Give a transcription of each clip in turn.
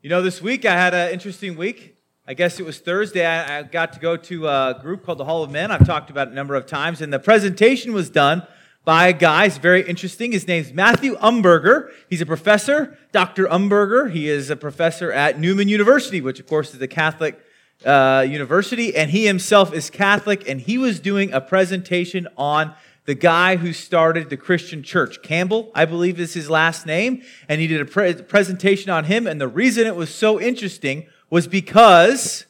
You know, this week I had an interesting week. I guess it was Thursday. I, got to go to a group called the Hall of Men. I've talked about it a number of times. And the presentation was done by a guy. It's very interesting. His name's Matthew Umbarger. He's a professor, Dr. Umbarger. He is a professor at Newman University, which, of course, is a Catholic uh, university. And he himself is Catholic. And he was doing a presentation on the guy who started the Christian church. Campbell, I believe is his last name. And he did a pre- presentation on him. And the reason it was so interesting was because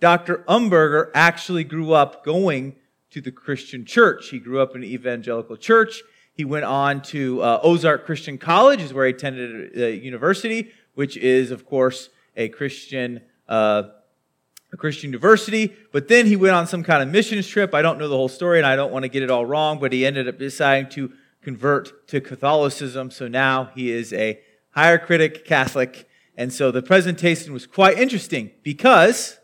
Dr. Umbarger actually grew up going to the Christian church. He grew up in an evangelical church. He went on to uh, Ozark Christian College, is where he attended a university, which is, of course, a Christian uh, a Christian university, but then he went on some kind of missions trip. I don't know the whole story and I don't want to get it all wrong, but he ended up deciding to convert to Catholicism. So now he is a higher critic Catholic. And so the presentation was quite interesting because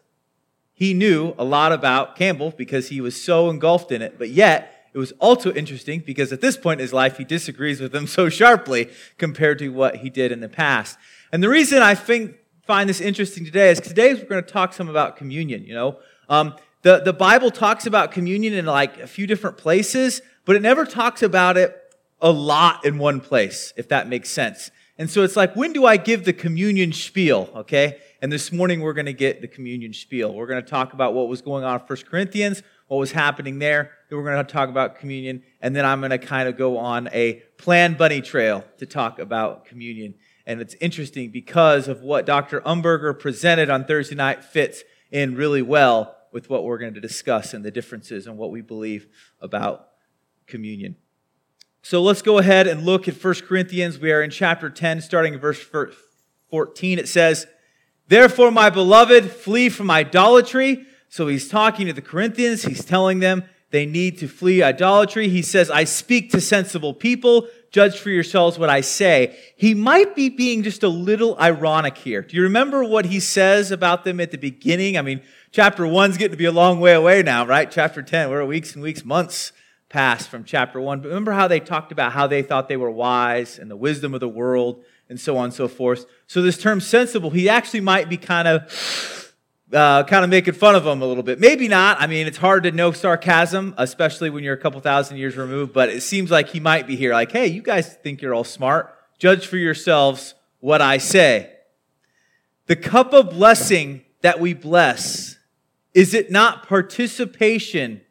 he knew a lot about Campbell because he was so engulfed in it. But yet, it was also interesting because at this point in his life, he disagrees with him so sharply compared to what he did in the past. And the reason I think find this interesting today is today we're going to talk some about communion. You know, um, the the Bible talks about communion in like a few different places, but it never talks about it a lot in one place, if that makes sense. And so it's like, when do I give the communion spiel? Okay. And this morning we're going to get the communion spiel. We're going to talk about what was going on in 1 Corinthians, what was happening there. Then we're going to talk about communion. And then I'm going to kind of go on a planned bunny trail to talk about communion. And it's interesting because of what Dr. Umbarger presented on Thursday night fits in really well with what we're going to discuss and the differences and what we believe about communion. So let's go ahead and look at 1 Corinthians. We are in chapter 10, starting in verse 14. It says, Therefore, my beloved, flee from idolatry. So he's talking to the Corinthians. He's telling them they need to flee idolatry. He says, I speak to sensible people. Judge for yourselves what I say. He might be being just a little ironic here. Do you remember what he says about them at the beginning? I mean, chapter one's getting to be a long way away now, right? Chapter 10, we're weeks and weeks, months past from chapter one. But remember how they talked about how they thought they were wise and the wisdom of the world and so on and so forth. So this term sensible, he actually might be kind of uh, kind of making fun of them a little bit. Maybe not. I mean, it's hard to know sarcasm, especially when you're a couple thousand years removed, but it seems like he might be here like, hey, you guys think you're all smart. Judge for yourselves what I say. The cup of blessing that we bless, is it not participation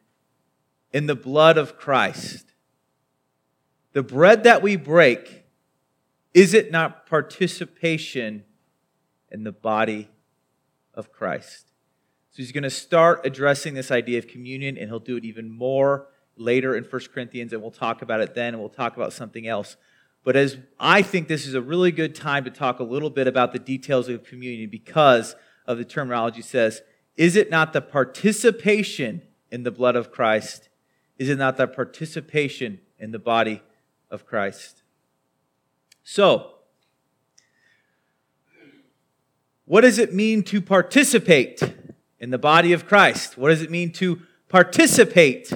in the blood of Christ? The bread that we break, is it not participation in the body of Christ. So he's going to start addressing this idea of communion, and he'll do it even more later in 1 Corinthians, and we'll talk about it then, and we'll talk about something else. But as I think this is a really good time to talk a little bit about the details of communion because of the terminology says, is it not the participation in the blood of Christ? Is it not the participation in the body of Christ? So, what does it mean to participate in the body of Christ? What does it mean to participate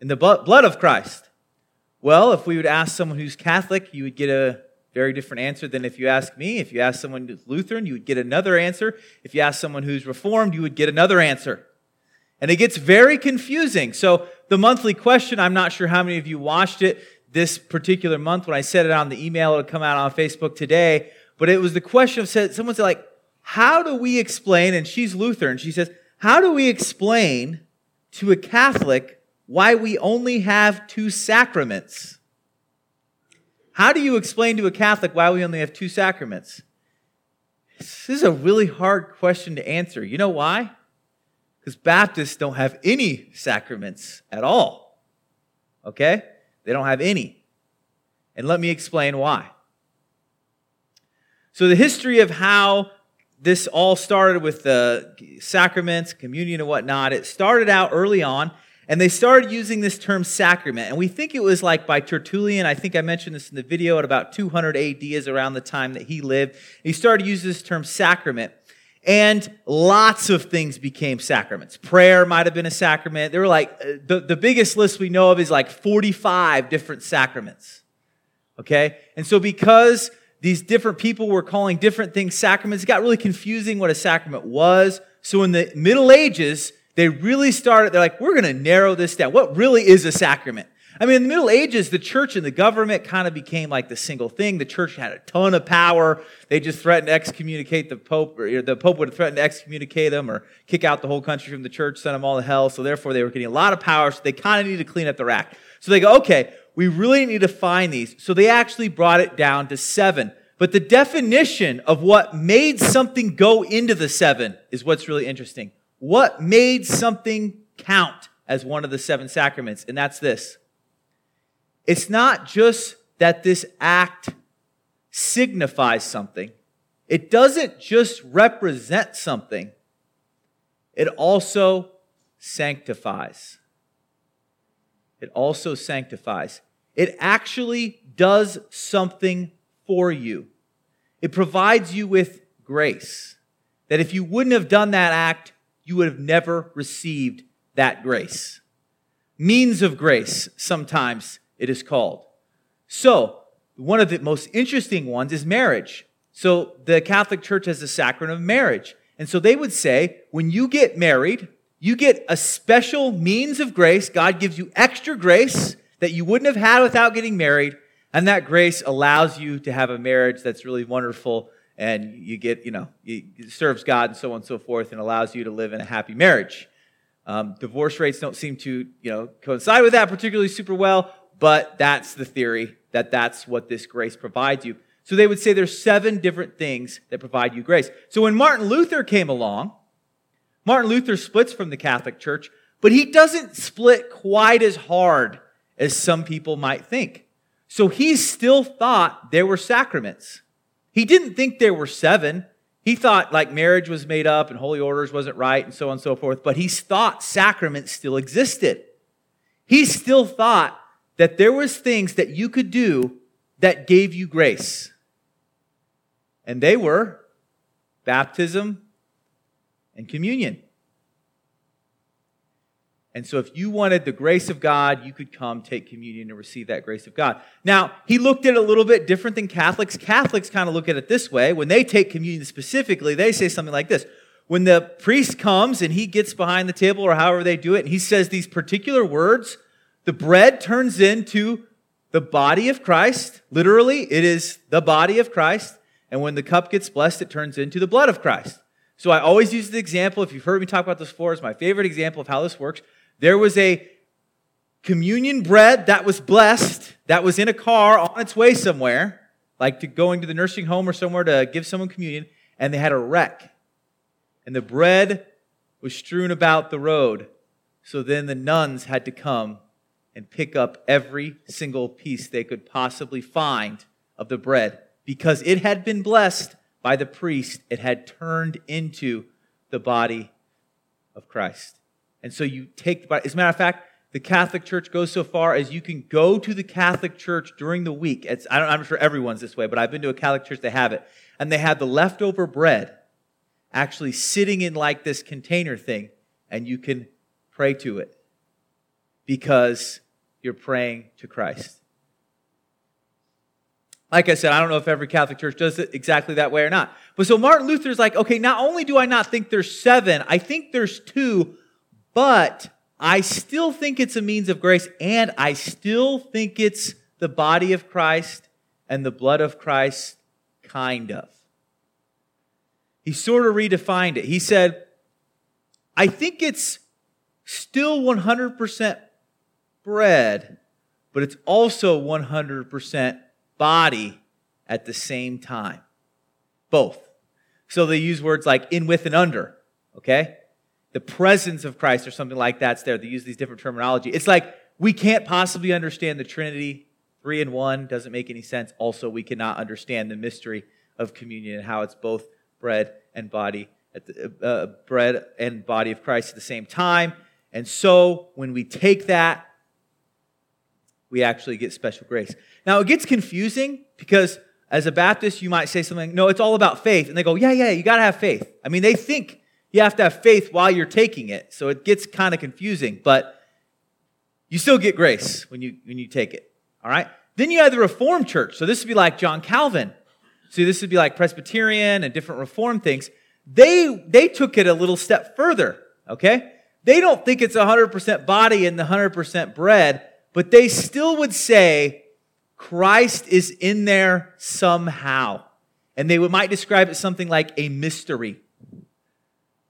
in the blood of Christ? Well, if we would ask someone who's Catholic, you would get a very different answer than if you ask me. If you ask someone who's Lutheran, you would get another answer. If you ask someone who's Reformed, you would get another answer. And it gets very confusing. So, the monthly question, I'm not sure how many of you watched it this particular month when I said it on the email, it'll come out on Facebook today. But it was the question of said, someone said, like, how do we explain, and she's Lutheran, she says, how do we explain to a Catholic why we only have two sacraments? How do you explain to a Catholic why we only have two sacraments? This is a really hard question to answer. You know why? Because Baptists don't have any sacraments at all. Okay? They don't have any. And let me explain why. So, the history of how this all started with the sacraments, communion, and whatnot. It started out early on, and they started using this term sacrament. And we think it was like by Tertullian. I think I mentioned this in the video at about 200 AD is around the time that he lived. He started using this term sacrament. And lots of things became sacraments. Prayer might have been a sacrament. There were like, uh, the, the biggest list we know of is like 45 different sacraments. Okay? And so because these different people were calling different things sacraments. It got really confusing what a sacrament was. So in the Middle Ages, they really started, they're like, we're going to narrow this down. What really is a sacrament? I mean, in the Middle Ages, the church and the government kind of became like the single thing. The church had a ton of power. They just threatened to excommunicate the Pope, or the Pope would threaten to excommunicate them or kick out the whole country from the church, send them all to hell. So therefore, they were getting a lot of power. So they kind of needed to clean up their act. So they go, okay, we really need to find these. So they actually brought it down to seven. But the definition of what made something go into the seven is what's really interesting. What made something count as one of the seven sacraments? And that's this it's not just that this act signifies something, it doesn't just represent something, it also sanctifies. It also sanctifies. It actually does something for you. It provides you with grace. That if you wouldn't have done that act, you would have never received that grace. Means of grace, sometimes it is called. So, one of the most interesting ones is marriage. So, the Catholic Church has the sacrament of marriage. And so they would say, when you get married, you get a special means of grace. God gives you extra grace that you wouldn't have had without getting married. And that grace allows you to have a marriage that's really wonderful and you get, you know, it serves God and so on and so forth and allows you to live in a happy marriage. Um, divorce rates don't seem to, you know, coincide with that particularly super well, but that's the theory that that's what this grace provides you. So they would say there's seven different things that provide you grace. So when Martin Luther came along, Martin Luther splits from the Catholic Church, but he doesn't split quite as hard as some people might think. So he still thought there were sacraments. He didn't think there were seven. He thought like marriage was made up and holy orders wasn't right and so on and so forth, but he thought sacraments still existed. He still thought that there was things that you could do that gave you grace. And they were baptism and communion. And so, if you wanted the grace of God, you could come take communion and receive that grace of God. Now, he looked at it a little bit different than Catholics. Catholics kind of look at it this way. When they take communion specifically, they say something like this When the priest comes and he gets behind the table, or however they do it, and he says these particular words, the bread turns into the body of Christ. Literally, it is the body of Christ. And when the cup gets blessed, it turns into the blood of Christ. So I always use the example, if you've heard me talk about this before, it's my favorite example of how this works. There was a communion bread that was blessed, that was in a car on its way somewhere, like to going to the nursing home or somewhere to give someone communion, and they had a wreck. And the bread was strewn about the road. So then the nuns had to come and pick up every single piece they could possibly find of the bread because it had been blessed by the priest. It had turned into the body of Christ. And so you take the body. As a matter of fact, the Catholic Church goes so far as you can go to the Catholic Church during the week. It's, I am sure everyone's this way, but I've been to a Catholic church, they have it. And they have the leftover bread actually sitting in like this container thing, and you can pray to it because you're praying to Christ. Like I said, I don't know if every Catholic church does it exactly that way or not. But so Martin Luther's like, okay, not only do I not think there's seven, I think there's two, but I still think it's a means of grace, and I still think it's the body of Christ and the blood of Christ, kind of. He sort of redefined it. He said, I think it's still 100% bread, but it's also 100% body at the same time. Both. So they use words like in, with, and under, okay? The presence of Christ or something like that's there. They use these different terminology. It's like we can't possibly understand the Trinity. Three and one doesn't make any sense. Also, we cannot understand the mystery of communion and how it's both bread and body, at the, uh, bread and body of Christ at the same time. And so, when we take that we actually get special grace. Now, it gets confusing because as a Baptist, you might say something, no, it's all about faith. And they go, yeah, yeah, you got to have faith. I mean, they think you have to have faith while you're taking it. So it gets kind of confusing, but you still get grace when you, when you take it. All right? Then you have the Reformed Church. So this would be like John Calvin. So this would be like Presbyterian and different Reform things. They, they took it a little step further, okay? They don't think it's 100% body and the 100% bread, but they still would say Christ is in there somehow. And they would, might describe it something like a mystery.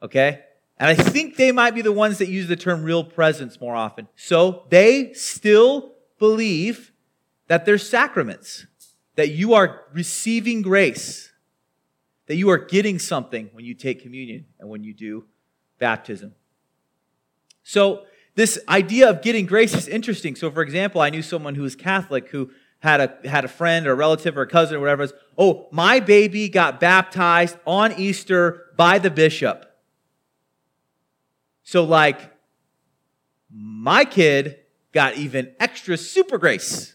Okay? And I think they might be the ones that use the term real presence more often. So they still believe that there's sacraments, that you are receiving grace, that you are getting something when you take communion and when you do baptism. So this idea of getting grace is interesting. So, for example, I knew someone who was Catholic who had a, had a friend or a relative or a cousin or whatever. Was, oh, my baby got baptized on Easter by the bishop. So, like, my kid got even extra super grace.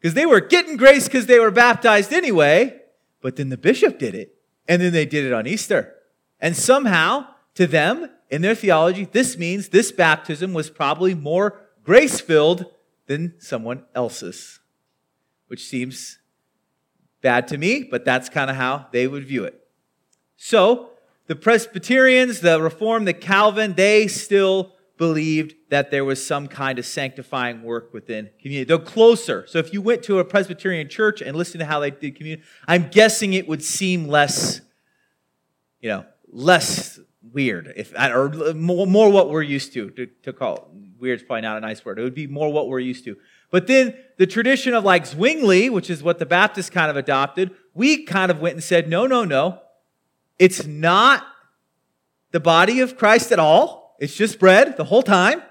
Because they were getting grace because they were baptized anyway, but then the bishop did it. And then they did it on Easter. And somehow, to them, in their theology, this means this baptism was probably more grace filled than someone else's, which seems bad to me, but that's kind of how they would view it. So, the Presbyterians, the Reformed, the Calvin, they still believed that there was some kind of sanctifying work within community. They're closer. So if you went to a Presbyterian church and listened to how they did community, I'm guessing it would seem less, you know, less weird, if or more, more what we're used to, to, to call weird is probably not a nice word. It would be more what we're used to. But then the tradition of like Zwingli, which is what the Baptists kind of adopted, we kind of went and said, no, no, no. It's not the body of Christ at all. It's just bread the whole time.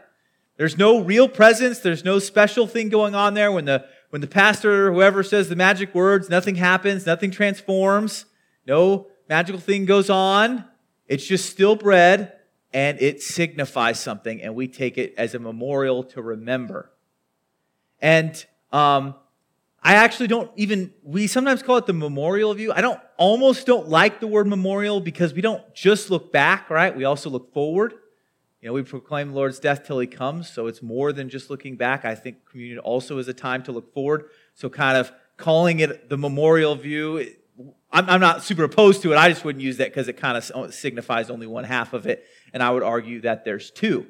There's no real presence. There's no special thing going on there. When the, when the pastor or whoever says the magic words, nothing happens, nothing transforms, no magical thing goes on. It's just still bread and it signifies something, and we take it as a memorial to remember. And um, I actually don't even, we sometimes call it the memorial view. I don't, almost don't like the word memorial because we don't just look back, right? We also look forward. You know, we proclaim the Lord's death till he comes, so it's more than just looking back. I think communion also is a time to look forward. So, kind of calling it the memorial view, I'm, I'm not super opposed to it. I just wouldn't use that because it kind of signifies only one half of it. And I would argue that there's two.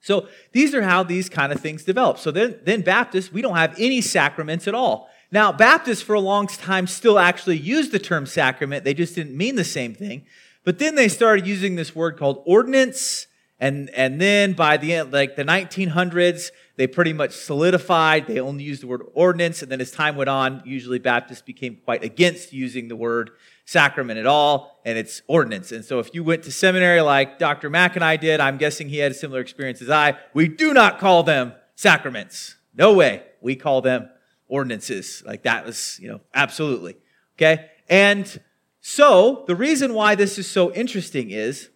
So these are how these kind of things develop. So then, then Baptists, we don't have any sacraments at all. Now, Baptists for a long time still actually used the term sacrament. They just didn't mean the same thing. But then they started using this word called ordinance. And, and then by the end, like the 1900s, they pretty much solidified. They only used the word ordinance. And then as time went on, usually Baptists became quite against using the word sacrament at all, and it's ordinance. And so if you went to seminary like Dr. Mack and I did, I'm guessing he had a similar experience as I, we do not call them sacraments. No way. We call them ordinances. Like that was, you know, absolutely. Okay? And so the reason why this is so interesting is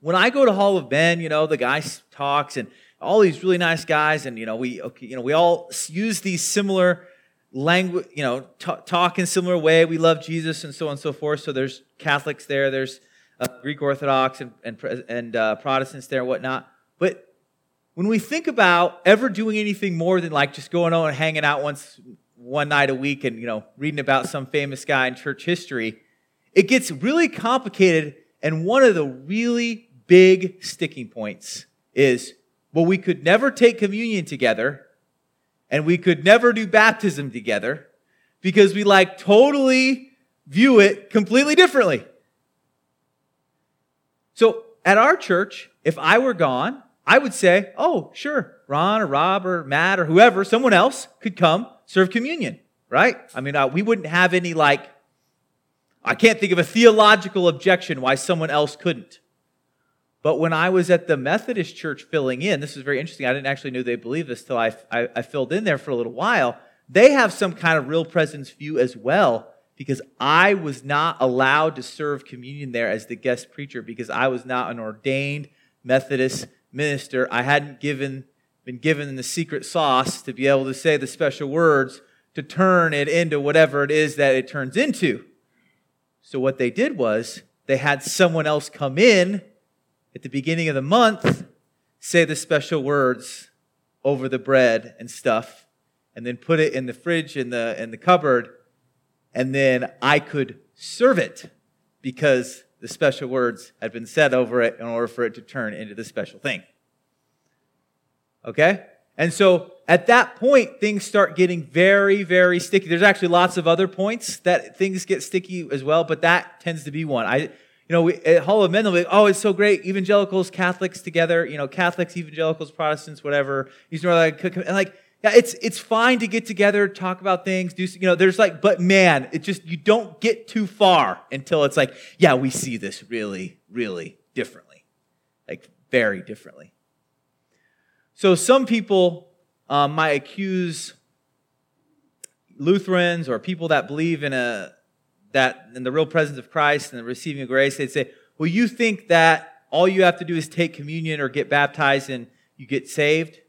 when I go to Hall of Men, you know, the guy talks and all these really nice guys, and you know, we okay, you know, we all use these similar language, you know, t- talk in similar way. We love Jesus and so on and so forth. So there's Catholics there, there's uh, Greek Orthodox and and, and uh, Protestants there and whatnot. But when we think about ever doing anything more than like just going on and hanging out once one night a week and you know reading about some famous guy in church history, it gets really complicated. And one of the really big sticking points is well, we could never take communion together and we could never do baptism together because we like totally view it completely differently. So at our church, if I were gone, I would say, oh, sure, Ron or Rob or Matt or whoever, someone else could come serve communion, right? I mean, uh, we wouldn't have any like, I can't think of a theological objection why someone else couldn't. But when I was at the Methodist church filling in, this is very interesting. I didn't actually know they believed this till I, I, I filled in there for a little while. They have some kind of real presence view as well because I was not allowed to serve communion there as the guest preacher because I was not an ordained Methodist minister. I hadn't given, been given the secret sauce to be able to say the special words to turn it into whatever it is that it turns into. So what they did was they had someone else come in at the beginning of the month, say the special words over the bread and stuff, and then put it in the fridge in the in the cupboard and then I could serve it because the special words had been said over it in order for it to turn into the special thing. Okay? And so at that point, things start getting very, very sticky. There's actually lots of other points that things get sticky as well, but that tends to be one. I, you know, we, at Hall of Men, they'll be, oh, it's so great. Evangelicals, Catholics together, you know, Catholics, evangelicals, Protestants, whatever. These are like, and like, yeah, it's, it's fine to get together, talk about things, do, you know, there's like, but man, it just, you don't get too far until it's like, yeah, we see this really, really differently. Like, very differently. So some people um, might accuse Lutherans or people that believe in a that in the real presence of Christ and the receiving of grace, they'd say, "Well, you think that all you have to do is take communion or get baptized and you get saved?"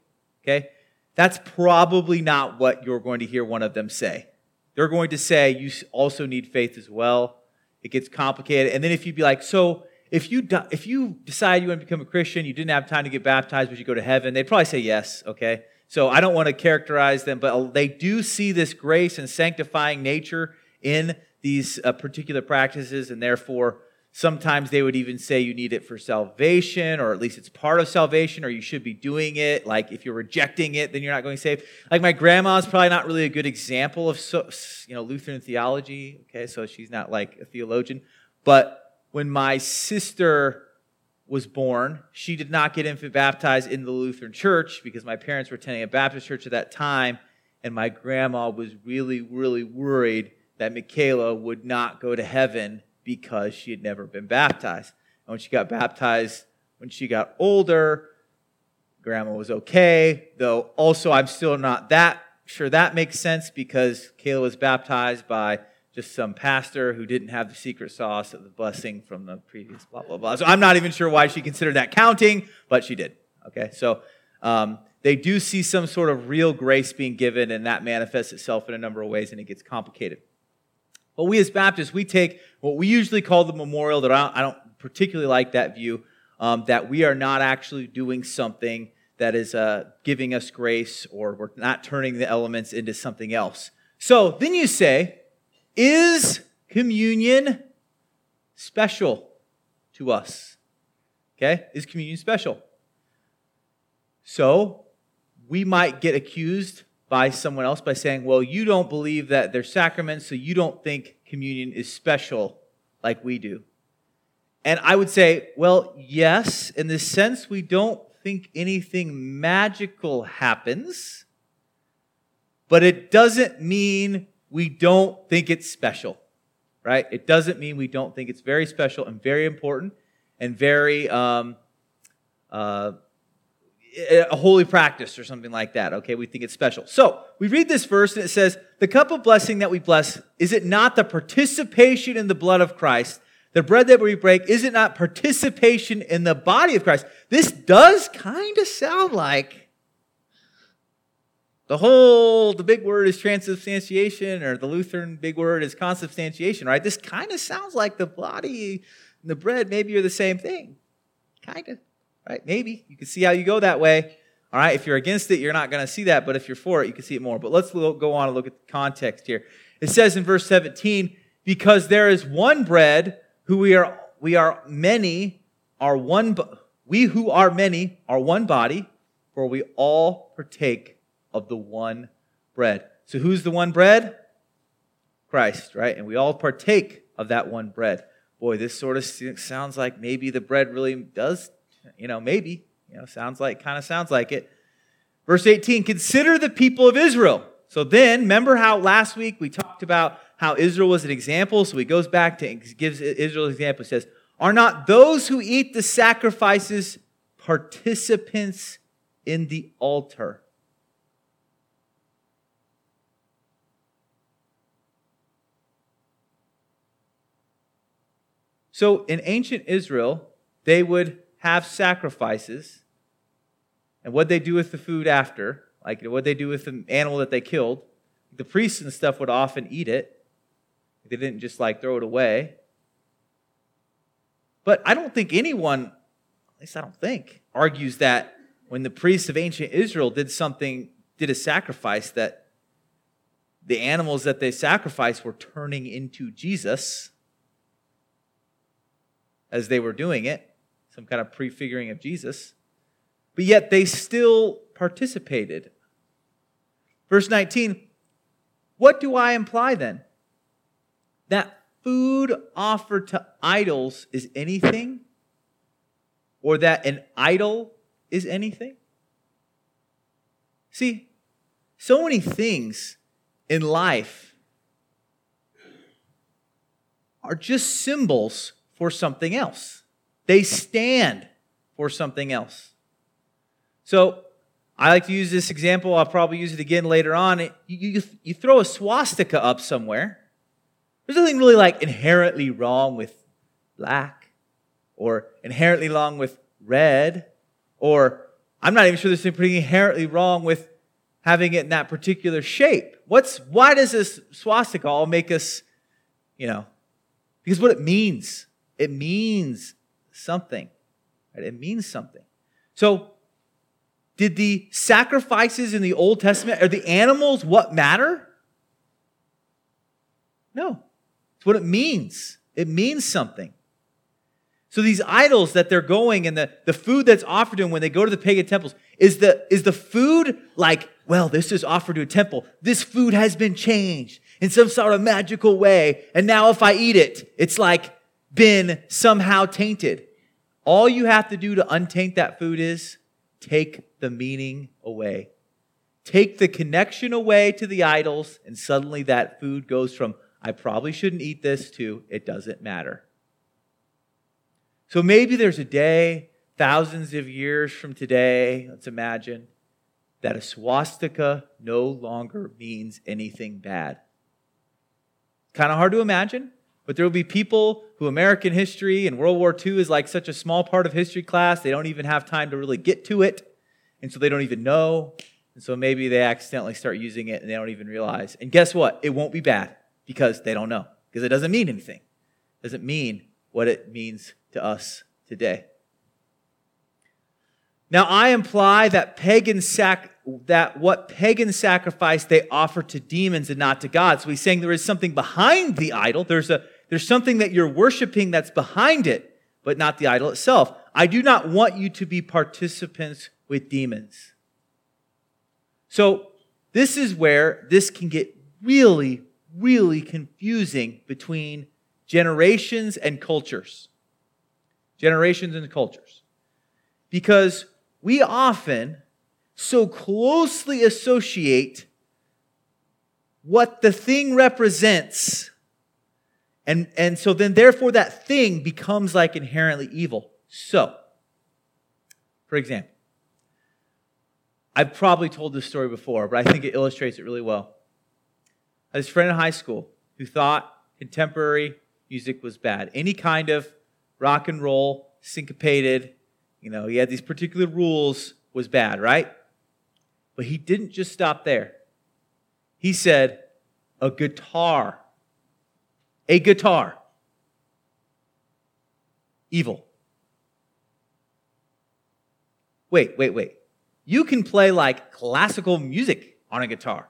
Okay, that's probably not what you're going to hear one of them say. They're going to say you also need faith as well. It gets complicated, and then if you'd be like, "So." if you, if you decide you want to become a Christian, you didn't have time to get baptized, but you go to heaven, they'd probably say yes, okay? So I don't want to characterize them, but uh, they do see this grace and sanctifying nature in these uh, particular practices, and therefore sometimes they would even say you need it for salvation, or at least it's part of salvation, or you should be doing it. Like if you're rejecting it, then you're not going to save. Like my grandma's probably not really a good example of so, you know Lutheran theology. Okay, so she's not like a theologian, but when my sister was born, she did not get infant baptized in the Lutheran church because my parents were attending a Baptist church at that time, and my grandma was really, really worried that Michaela would not go to heaven because she had never been baptized. And when she got baptized, when she got older, grandma was okay, though also I'm still not that sure that makes sense because Kayla was baptized by just some pastor who didn't have the secret sauce of the blessing from the previous blah, blah, blah. So I'm not even sure why she considered that counting, but she did. Okay, so um, they do see some sort of real grace being given, and that manifests itself in a number of ways, and it gets complicated. But we as Baptists, we take what we usually call the memorial, that I don't, particularly like that view, um, that we are not actually doing something that is uh, giving us grace, or we're not turning the elements into something else. So then you say, is communion special to us? Okay? Is communion special? So, we might get accused by someone else by saying, well, you don't believe that they're sacraments, so you don't think communion is special like we do. And I would say, well, yes, in the sense we don't think anything magical happens, but it doesn't mean we don't think it's special, right? It doesn't mean we don't think it's very special and very important and very um, uh, a holy practice or something like that. Okay, we think it's special. So we read this verse and it says, "The cup of blessing that we bless is it not the participation in the blood of Christ?" The bread that we break, is it not participation in the body of Christ? This does kind of sound like the whole, the big word is transubstantiation, or the Lutheran big word is consubstantiation, right? This kind of sounds like the body and the bread maybe are the same thing. Kind of, right? Maybe. You can see how you go that way. All right, if you're against it, you're not going to see that, but if you're for it, you can see it more. But let's go on and look at the context here. It says in verse 17, because there is one bread, who we are, we are many, are one, we who are many are one body, for we all partake of the one bread. So who's the one bread? Christ, right? And we all partake of that one bread. Boy, this sort of sounds like maybe the bread really does, you know, maybe, you know, sounds like, kind of sounds like it. Verse 18, consider the people of Israel. So then, remember how last week we talked about how Israel was an example? So he goes back to gives Israel example. He says, Are not those who eat the sacrifices participants in the altar? So in ancient Israel, they would have sacrifices. And what they do with the food after, like what they do with the animal that they killed, the priests and stuff would often eat it. They didn't just like throw it away. But I don't think anyone, at least I don't think, argues that when the priests of ancient Israel did something, did a sacrifice, that the animals that they sacrificed were turning into Jesus as they were doing it, some kind of prefiguring of Jesus. But yet they still participated. Verse 19, what do I imply then? That food offered to idols is anything? Or that an idol is anything? See, so many things in life are just symbols for something else. They stand for something else. So I like to use this example. I'll probably use it again later on. You, you, you throw a swastika up somewhere. There's nothing really like inherently wrong with black or inherently wrong with red or I'm not even sure there's anything inherently wrong with having it in that particular shape. What's why does this swastika all make us, you know, because what it means, it means something. Right? It means something. So did the sacrifices in the Old Testament, are the animals what matter? No. It's what it means. It means something. So these idols that they're going and the, the food that's offered to them when they go to the pagan temples, is the, is the food like, well, this is offered to a temple. This food has been changed in some sort of magical way. And now if I eat it, it's like been somehow tainted. All you have to do to untaint that food is take the meaning away. Take the connection away to the idols, and suddenly that food goes from, I probably shouldn't eat this, to, it doesn't matter. So maybe there's a day, thousands of years from today, let's imagine, that a swastika no longer means anything bad. Kind of hard to imagine, but there will be people who American history and World War II is like such a small part of history class, they don't even have time to really get to it. And so they don't even know. And so maybe they accidentally start using it and they don't even realize. And guess what? It won't be bad because they don't know, because it doesn't mean anything. It doesn't mean what it means to us today. Now, I imply that pagan sac- that what pagan sacrifice they offer to demons and not to God. So he's saying there is something behind the idol. There's a there's something that you're worshiping that's behind it, but not the idol itself. I do not want you to be participants with demons. So, this is where this can get really, really confusing between generations and cultures. Generations and cultures. Because we often so closely associate what the thing represents. And, and so then, therefore, that thing becomes like inherently evil. So, for example, I've probably told this story before, but I think it illustrates it really well. I had this friend in high school who thought contemporary music was bad. Any kind of rock and roll, syncopated, you know, he had these particular rules was bad, right? But he didn't just stop there. He said, a guitar. A guitar. Evil. Wait, wait, wait you can play like classical music on a guitar.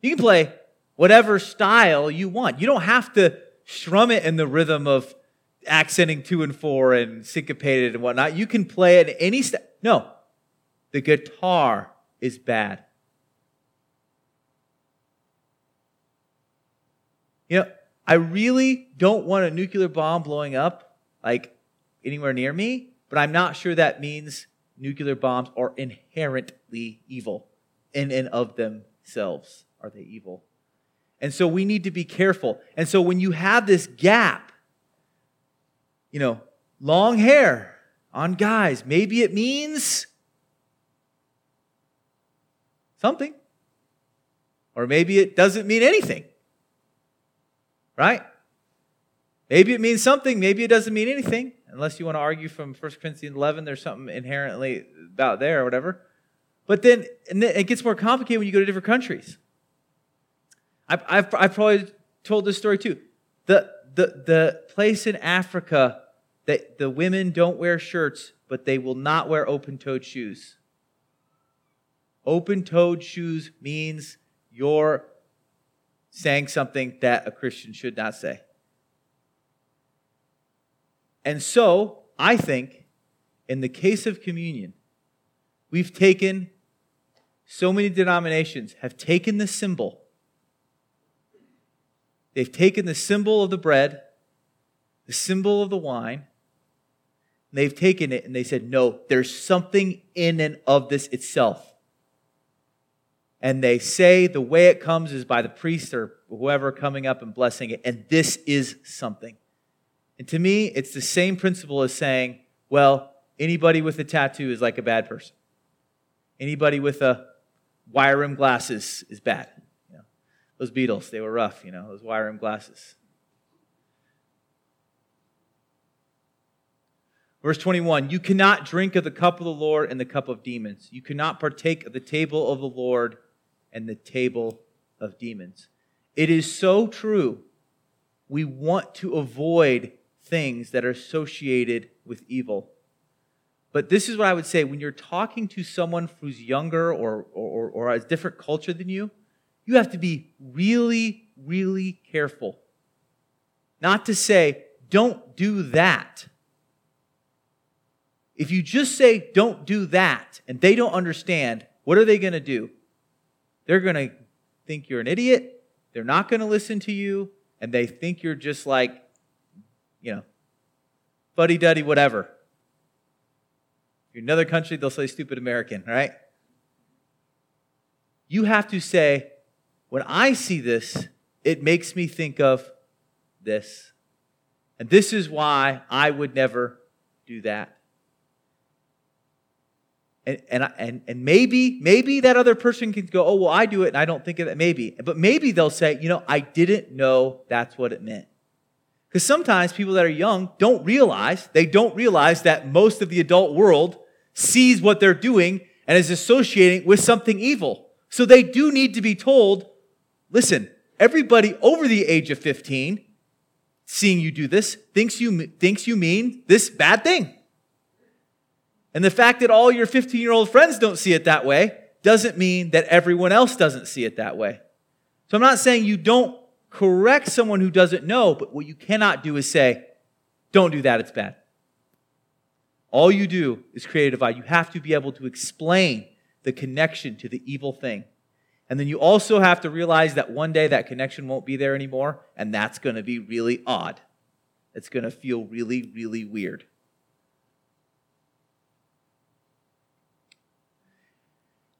You can play whatever style you want. You don't have to strum it in the rhythm of accenting two and four and syncopated and whatnot. You can play it any style. No, the guitar is bad. You know, I really don't want a nuclear bomb blowing up like anywhere near me, but I'm not sure that means nuclear bombs are inherently evil in and of themselves. Are they evil? And so we need to be careful. And so when you have this gap, you know, long hair on guys, maybe it means something. Or maybe it doesn't mean anything. Right? Maybe it means something, maybe it doesn't mean anything unless you want to argue from 1 Corinthians 11, there's something inherently about there or whatever. But then, then it gets more complicated when you go to different countries. I've, I've, I've probably told this story too. The, the, the place in Africa that the women don't wear shirts, but they will not wear open toed shoes. Open toed shoes means you're saying something that a Christian should not say. And so, I think, in the case of communion, we've taken, so many denominations have taken the symbol. They've taken the symbol of the bread, the symbol of the wine, they've taken it and they said, no, there's something in and of this itself. And they say the way it comes is by the priest or whoever coming up and blessing it, and this is something. And to me, it's the same principle as saying, well, anybody with a tattoo is like a bad person. Anybody with a wire rim glasses is bad. You know, those Beatles, they were rough, you know, those wire rim glasses. Verse 21 You cannot drink of the cup of the Lord and the cup of demons. You cannot partake of the table of the Lord and the table of demons. It is so true. We want to avoid things that are associated with evil. But this is what I would say when you're talking to someone who's younger or, or, or has different culture than you, you have to be really, really careful. Not to say, don't do that if you just say, don't do that, and they don't understand, what are they going to do? They're going to think you're an idiot. They're not going to listen to you. And they think you're just like, you know, fuddy duddy, whatever. If you're another country, they'll say stupid American, right? You have to say, when I see this, it makes me think of this. And this is why I would never do that. And, and, and, and maybe, maybe that other person can go, oh, well, I do it and I don't think of that. Maybe. But maybe they'll say, you know, I didn't know that's what it meant. Because sometimes people that are young don't realize, they don't realize that most of the adult world sees what they're doing and is associating with something evil. So they do need to be told, listen, everybody over the age of 15 seeing you do this thinks you, thinks you mean this bad thing. And the fact that all your 15 year old friends don't see it that way doesn't mean that everyone else doesn't see it that way. So I'm not saying you don't correct someone who doesn't know, but what you cannot do is say, don't do that, it's bad. All you do is create a divide. You have to be able to explain the connection to the evil thing. And then you also have to realize that one day that connection won't be there anymore, and that's going to be really odd. It's going to feel really, really weird.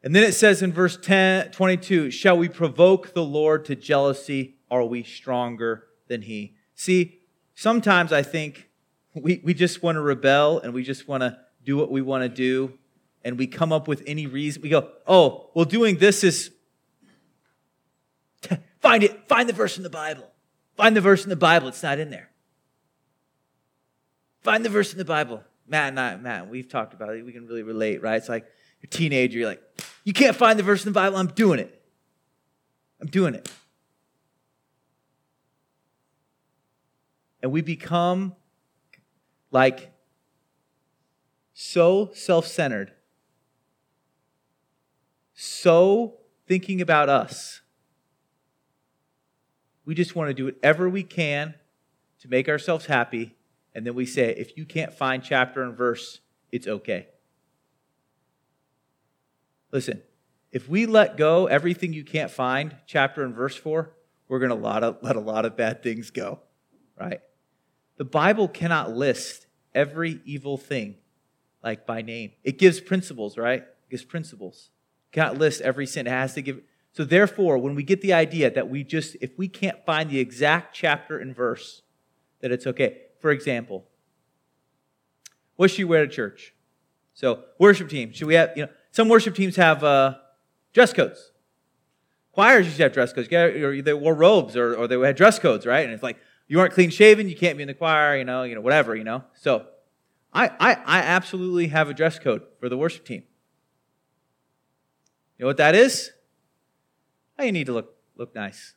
And then it says in verse 10, 22, shall we provoke the Lord to jealousy? Are we stronger than he? See, sometimes I think we, we just want to rebel and we just want to do what we want to do. And we come up with any reason. We go, oh, well, doing this is, find it, find the verse in the Bible. Find the verse in the Bible. It's not in there. Find the verse in the Bible. Matt and I, Matt, we've talked about it. We can really relate, right? It's like, you're a teenager, you're like, you can't find the verse in the Bible, I'm doing it. I'm doing it. And we become like so self centered, so thinking about us. We just want to do whatever we can to make ourselves happy. And then we say, if you can't find chapter and verse, it's okay. Listen, if we let go everything you can't find, chapter and verse 4, we're going to let a lot of bad things go, right? The Bible cannot list every evil thing like by name. It gives principles, right? It gives principles. It cannot list every sin. It has to give. So therefore, when we get the idea that we just, if we can't find the exact chapter and verse, that it's okay. For example, what should you wear to church? So worship team, should we have, you know, some worship teams have uh, dress codes. Choirs used to have dress codes. They wore robes or, or they had dress codes, right? And it's like, you aren't clean shaven, you can't be in the choir, you know, you know, whatever, you know. So I, I, I absolutely have a dress code for the worship team. You know what that is? Oh, you need to look, look nice.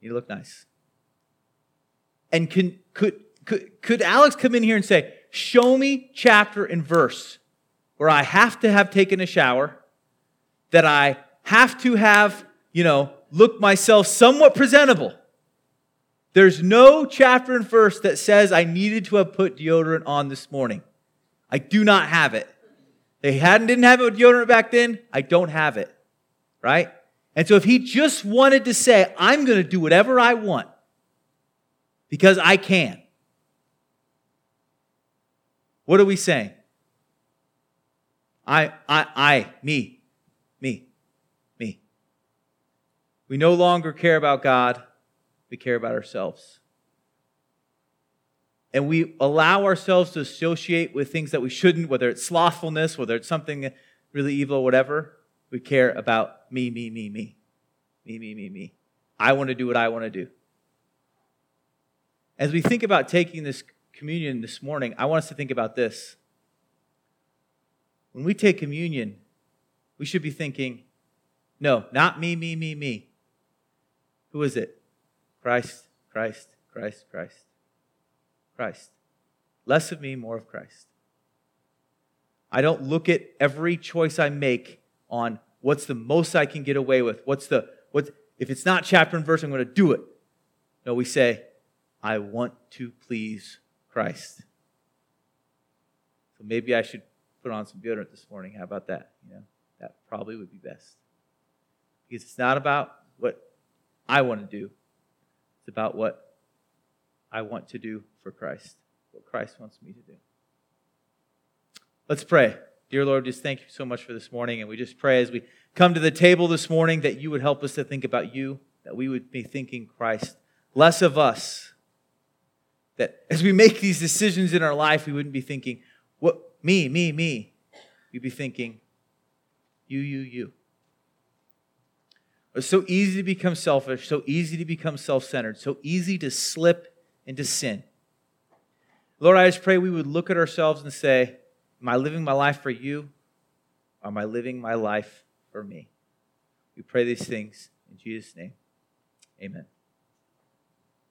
You look nice. And can, could, could, could Alex come in here and say, show me chapter and verse where I have to have taken a shower, that I have to have you know, look myself somewhat presentable. There's no chapter and verse that says I needed to have put deodorant on this morning. I do not have it. They hadn't didn't have a deodorant back then. I don't have it. Right? And so if he just wanted to say, I'm going to do whatever I want because I can. What are we saying? I, I, I, me, me, me. We no longer care about God, we care about ourselves. And we allow ourselves to associate with things that we shouldn't, whether it's slothfulness, whether it's something really evil, whatever. We care about me, me, me, me. Me, me, me, me. I want to do what I want to do. As we think about taking this communion this morning, I want us to think about this. When we take communion, we should be thinking, no, not me, me, me, me. Who is it? Christ, Christ, Christ, Christ. Christ. Less of me, more of Christ. I don't look at every choice I make on what's the most I can get away with. What's the what if it's not chapter and verse, I'm going to do it. No, we say, I want to please Christ. So maybe I should put on some deodorant this morning. How about that? You know, that probably would be best. Because it's not about what I want to do. It's about what I want to do for Christ, what Christ wants me to do. Let's pray. Dear Lord, just thank you so much for this morning. And we just pray as we come to the table this morning that you would help us to think about you, that we would be thinking Christ, less of us. That as we make these decisions in our life, we wouldn't be thinking, what, me, me, me. We'd be thinking, you, you, you. It's so easy to become selfish, so easy to become self centered, so easy to slip into sin. Lord, I just pray we would look at ourselves and say, Am I living my life for you? Or am I living my life for me? We pray these things in Jesus' name. Amen.